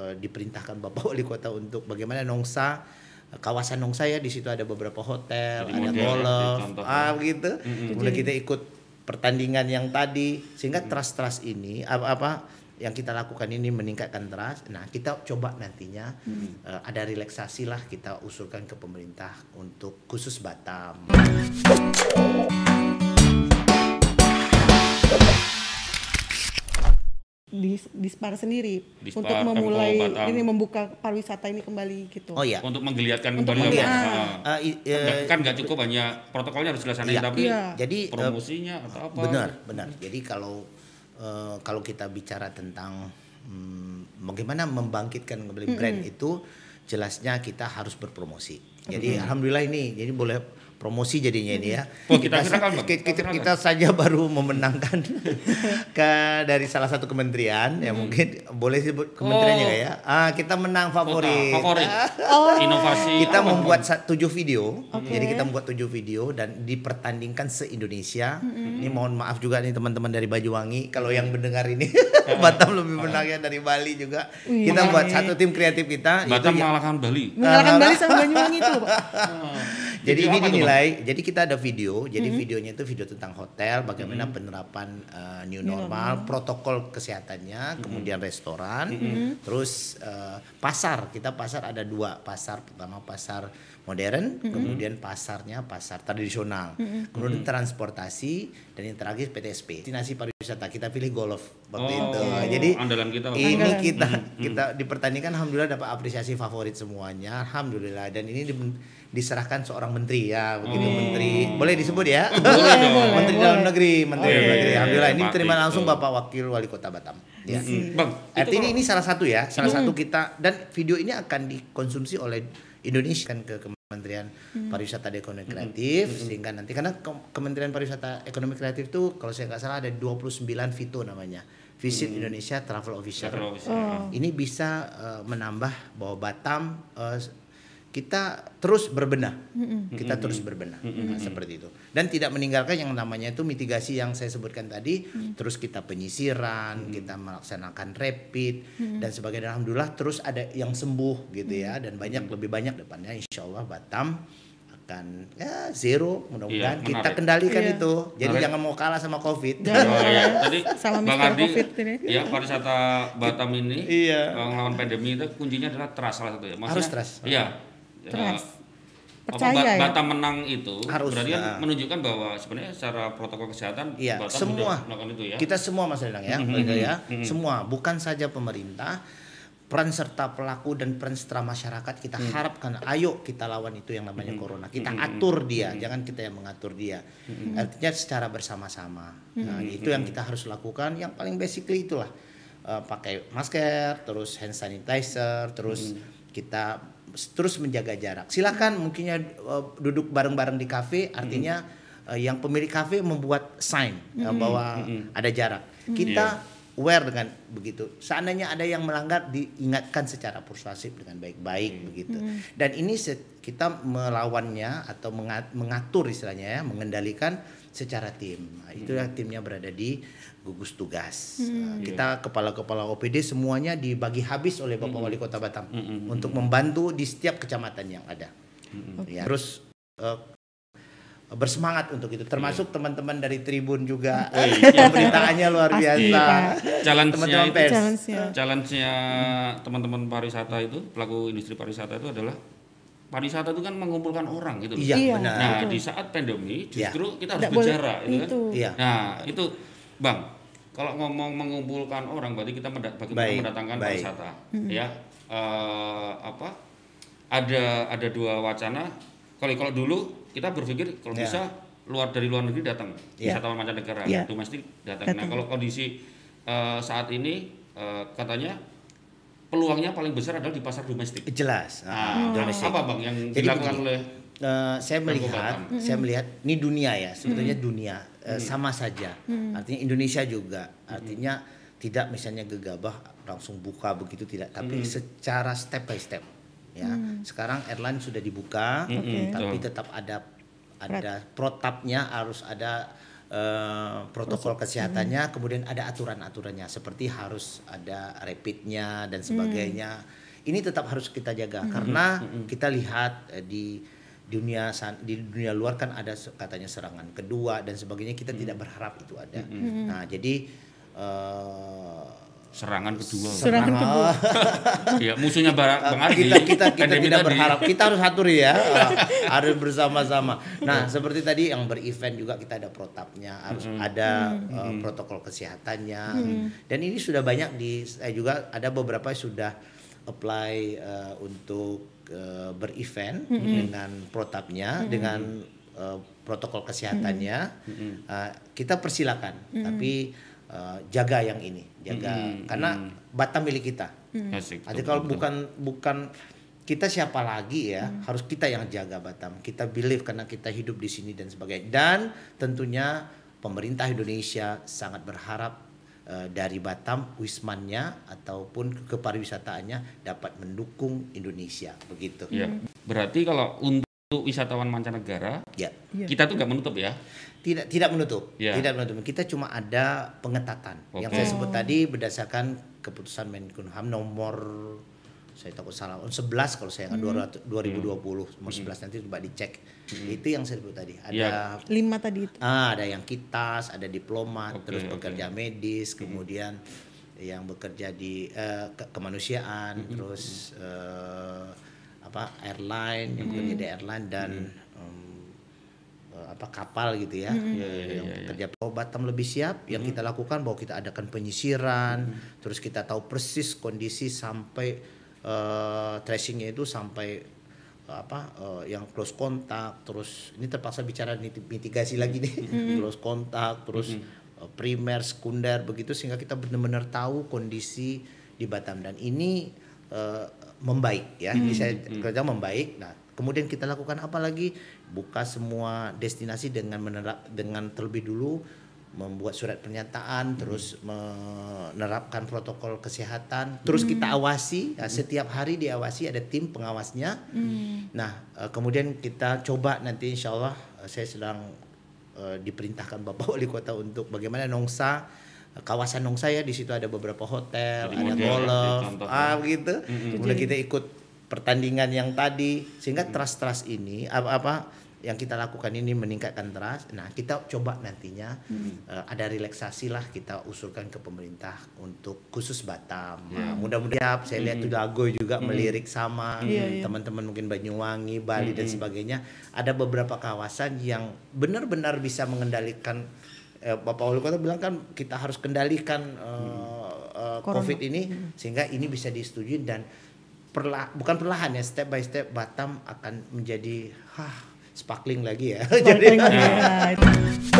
eh, diperintahkan Bapak Wali Kota untuk bagaimana Nongsa kawasan Nongsa ya di situ ada beberapa hotel, Jadi ada golf, dicontoh. ah gitu. Mm-mm. Kemudian kita ikut pertandingan yang tadi sehingga trust-trust ini apa apa yang kita lakukan ini meningkatkan trust. Nah, kita coba nantinya eh, ada relaksasi lah kita usulkan ke pemerintah untuk khusus Batam. Di Dispar sendiri Dispar, untuk memulai ini membuka pariwisata ini kembali gitu. Oh ya. Untuk menggeliatkan Untuk kembali apa? Eh, i- Kan- nggak cukup hanya protokolnya harus dilaksanain Iya. tapi Iya. Jadi eh, promosinya atau apa? Benar, benar. Jadi kalau eh, kalau kita bicara tentang hmm, bagaimana membangkitkan kembali brand itu, jelasnya kita harus berpromosi. Jadi alhamdulillah ini, jadi boleh promosi jadinya ini ya. Oh, kita kira kan, kita, kita, Kita kita saja baru memenangkan ke dari salah satu kementerian ya mungkin boleh sebut kementeriannya Oh. nggak ya? Ah, kita menang favorit. Kota, favorit. Inovasi. Kita apa, membuat tujuh video, Oke. jadi kita membuat tujuh video dan dipertandingkan se Indonesia. Ini mohon maaf juga nih teman-teman dari Banyuwangi, kalau yang mendengar ini Batam lebih menang ya dari Bali juga. Wih. Kita buat satu tim kreatif kita. Batam itu ya- mengalahkan Bali. Mengalahkan Bali sama Banyuwangi itu, Pak. Jadi ini Bang? dinilai, jadi kita ada video, jadi videonya itu video tentang hotel, bagaimana penerapan uh, new normal, protokol kesehatannya, kemudian restoran, terus uh, pasar, kita pasar ada dua pasar, pertama pasar modern, kemudian pasarnya pasar tradisional, kemudian transportasi dan yang terakhir PTSP, destinasi pariwisata kita pilih golf waktu Oh, itu, jadi andalan kita. Bang. ini Andalan. kita kita dipertandingkan alhamdulillah dapat apresiasi favorit semuanya alhamdulillah dan ini di- diserahkan seorang menteri ya begitu Oh. menteri boleh disebut ya boleh dong. menteri boleh. dalam negeri menteri Oh, dalam iya, negeri iya, alhamdulillah iya, ini Tito. langsung bapak wakil wali kota Batam ya Hmm. Bang, Artinya itu ini salah satu ya, salah satu kita dan video ini akan dikonsumsi oleh Indonesia kan ke Kementerian Pariwisata dan Ekonomi Kreatif sehingga nanti karena Ke- Kementerian Pariwisata Ekonomi Kreatif itu kalau saya nggak salah ada 29 Vito namanya. Visit Indonesia Travel Officer. Travel Officer. Oh. Ini bisa eh, menambah bahwa Batam eh, kita terus berbenah, kita terus berbenah Nah, seperti itu, dan tidak meninggalkan yang namanya itu mitigasi yang saya sebutkan tadi, terus kita penyisiran, kita melaksanakan rapid dan sebagainya. Alhamdulillah terus ada yang sembuh gitu ya, dan banyak lebih banyak depannya, Insya Allah Batam akan ya zero mudah-mudahan Iya, kita kendalikan Iya. itu, jadi Menarik. jangan mau kalah sama COVID. Jangan. Oh, iya. Tadi Sama Bang Mr. Adi, Covid ini. ya pariwisata Batam ini Iya. eh, melawan pandemi itu kuncinya adalah trust salah satu ya. Maksudnya, Harus trust. Iya. Trust. Eh, Percaya apa, ya. Batam menang itu Harus, berarti kan ya. menunjukkan bahwa sebenarnya secara protokol kesehatan Iya, Batam semua. melakukan itu ya. Kita semua Mas Renang ya, Gitu ya. mhm. Semua, bukan saja pemerintah, peran serta pelaku dan peran serta masyarakat kita Mhm. harapkan ayo kita lawan itu yang namanya corona. Kita atur dia, jangan kita yang mengatur dia. Artinya secara bersama-sama. Nah, itu yang kita harus lakukan. Yang paling basically itulah eh, pakai masker, terus hand sanitizer, terus kita s- terus menjaga jarak. Silakan mungkinnya eh, duduk bareng-bareng di kafe, artinya eh, yang pemilik kafe membuat sign eh, bahwa ada jarak. Kita aware dengan begitu. Seandainya ada yang melanggar diingatkan secara persuasif dengan baik-baik begitu. Dan ini kita melawannya atau menga- mengatur istilahnya ya, mengendalikan secara tim. Nah, itulah timnya berada di gugus tugas. Nah, kita kepala-kepala OPD semuanya dibagi habis oleh Bapak Wali Kota Batam untuk membantu di setiap kecamatan yang ada. Ya. Terus eh, bersemangat untuk itu termasuk teman-man dari Tribun juga pemberitaannya luar Pasti, biasa Pak. Challenge-nya teman-teman Challenge-nya. teman-teman pariwisata itu, pelaku industri pariwisata itu adalah pariwisata itu kan mengumpulkan orang gitu. iya Iya. benar Nah, Betul. di saat pandemi justru kita harus Nggak boleh berjarak gitu kan. itu. iya Nah, itu Bang, kalau ngomong mengumpulkan orang berarti kita menda- bagaimana Baik, mendatangkan baik. pariwisata. Ya. Eh, apa? Ada ada dua wacana. Kalau kalau dulu kita berpikir kalau Ya. bisa luar dari luar negeri datang, Ya. wisatawan mancanegara, Ya. domestik datang. Nah, kalau kondisi eh, saat ini eh, katanya peluangnya paling besar adalah di pasar domestik. jelas Nah, domestik. apa Bang yang Jadi dilakukan begini. oleh Eh, saya melihat, Batam. saya melihat ini dunia ya, sebetulnya dunia eh, sama saja. Artinya Indonesia juga, artinya tidak misalnya gegabah langsung buka begitu tidak, tapi secara step by step. Ya, sekarang airline sudah dibuka, Oke. tapi tetap ada ada protapnya harus ada eh, protokol kesehatannya, kemudian ada aturan-aturannya seperti harus ada rapidnya dan sebagainya. Ini tetap harus kita jaga karena kita lihat eh, di dunia di dunia luar kan ada katanya serangan kedua dan sebagainya kita tidak berharap itu ada. Nah jadi eh, Serangan kedua. Serangan kedua. Iya, musuhnya Ba- Bang Ardi. kita kita kita tidak tadi. berharap. Kita harus atur ya. Uh, harus bersama-sama. Nah seperti tadi yang berevent juga kita ada protapnya harus ada uh, protokol kesehatannya. Dan ini sudah banyak di saya juga ada beberapa yang sudah apply uh, untuk uh, berevent dengan protapnya dengan uh, protokol kesehatannya. Uh, kita persilakan. Tapi uh, jaga yang ini jaga. Karena Batam milik kita. Asik. Nanti kalau bukan bukan kita siapa lagi ya harus kita yang jaga Batam. Kita believe karena kita hidup di sini dan sebagainya. Dan tentunya pemerintah Indonesia sangat berharap eh, dari Batam wismannya ataupun kepariwisataannya dapat mendukung Indonesia. Begitu. Ya. Berarti kalau untuk wisatawan mancanegara, ya. Iya. kita tuh nggak menutup ya. tidak tidak menutup. Ya. tidak menutup. Kita cuma ada pengetatan. Yang Oke. saya sebut tadi berdasarkan keputusan Menkumham nomor saya takut salah 11 kalau saya nggak 200 2020 nomor 11 nanti coba dicek. Itu yang saya sebut tadi. Ada Ya. Lima tadi itu. ah, ada yang kitas ada diplomat Oke, terus pekerja medis kemudian yang bekerja di eh, ke- kemanusiaan terus eh, apa airline yang bekerja di airline dan em, eh, apa kapal gitu ya. Iya, eh, iya, yang iya, bekerja bahwa Batam lebih siap yang kita lakukan bahwa kita adakan penyisiran terus kita tahu persis kondisi sampai eh, tracingnya itu sampai eh, apa eh, yang close kontak terus ini terpaksa bicara niti- mitigasi lagi nih. Close kontak terus eh, primer sekunder begitu sehingga kita benar-benar tahu kondisi di Batam. Dan ini eh, membaik ya. Ini saya kerja membaik. Nah kemudian kita lakukan apa lagi? Buka semua destinasi dengan menerap dengan terlebih dulu membuat surat pernyataan terus menerapkan protokol kesehatan. Terus kita awasi ya, setiap hari diawasi ada tim pengawasnya. Nah eh, kemudian kita coba nanti insya Allah eh, saya sedang eh, diperintahkan Bapak Wali Kota untuk bagaimana Nongsa kawasan Nongsa ya di situ ada beberapa hotel Jadi ada ya, golf ah begitu kemudian kita ikut pertandingan yang tadi sehingga trust trust ini apa apa yang kita lakukan ini meningkatkan trust. Nah, kita coba nantinya eh, ada relaksasi lah kita usulkan ke pemerintah untuk khusus Batam. Nah, mudah-mudahan saya lihat tuh Dago juga melirik sama Iya, iya. teman-teman mungkin Banyuwangi, Bali dan sebagainya. Ada beberapa kawasan yang benar-benar bisa mengendalikan eh, Bapak Wali Kota bilang kan kita harus kendalikan eh, eh, Corona. COVID ini sehingga ini bisa disetujui dan perla bukan perlahan ya step by step Batam akan menjadi hah sparkling lagi ya. Sparkling, ya.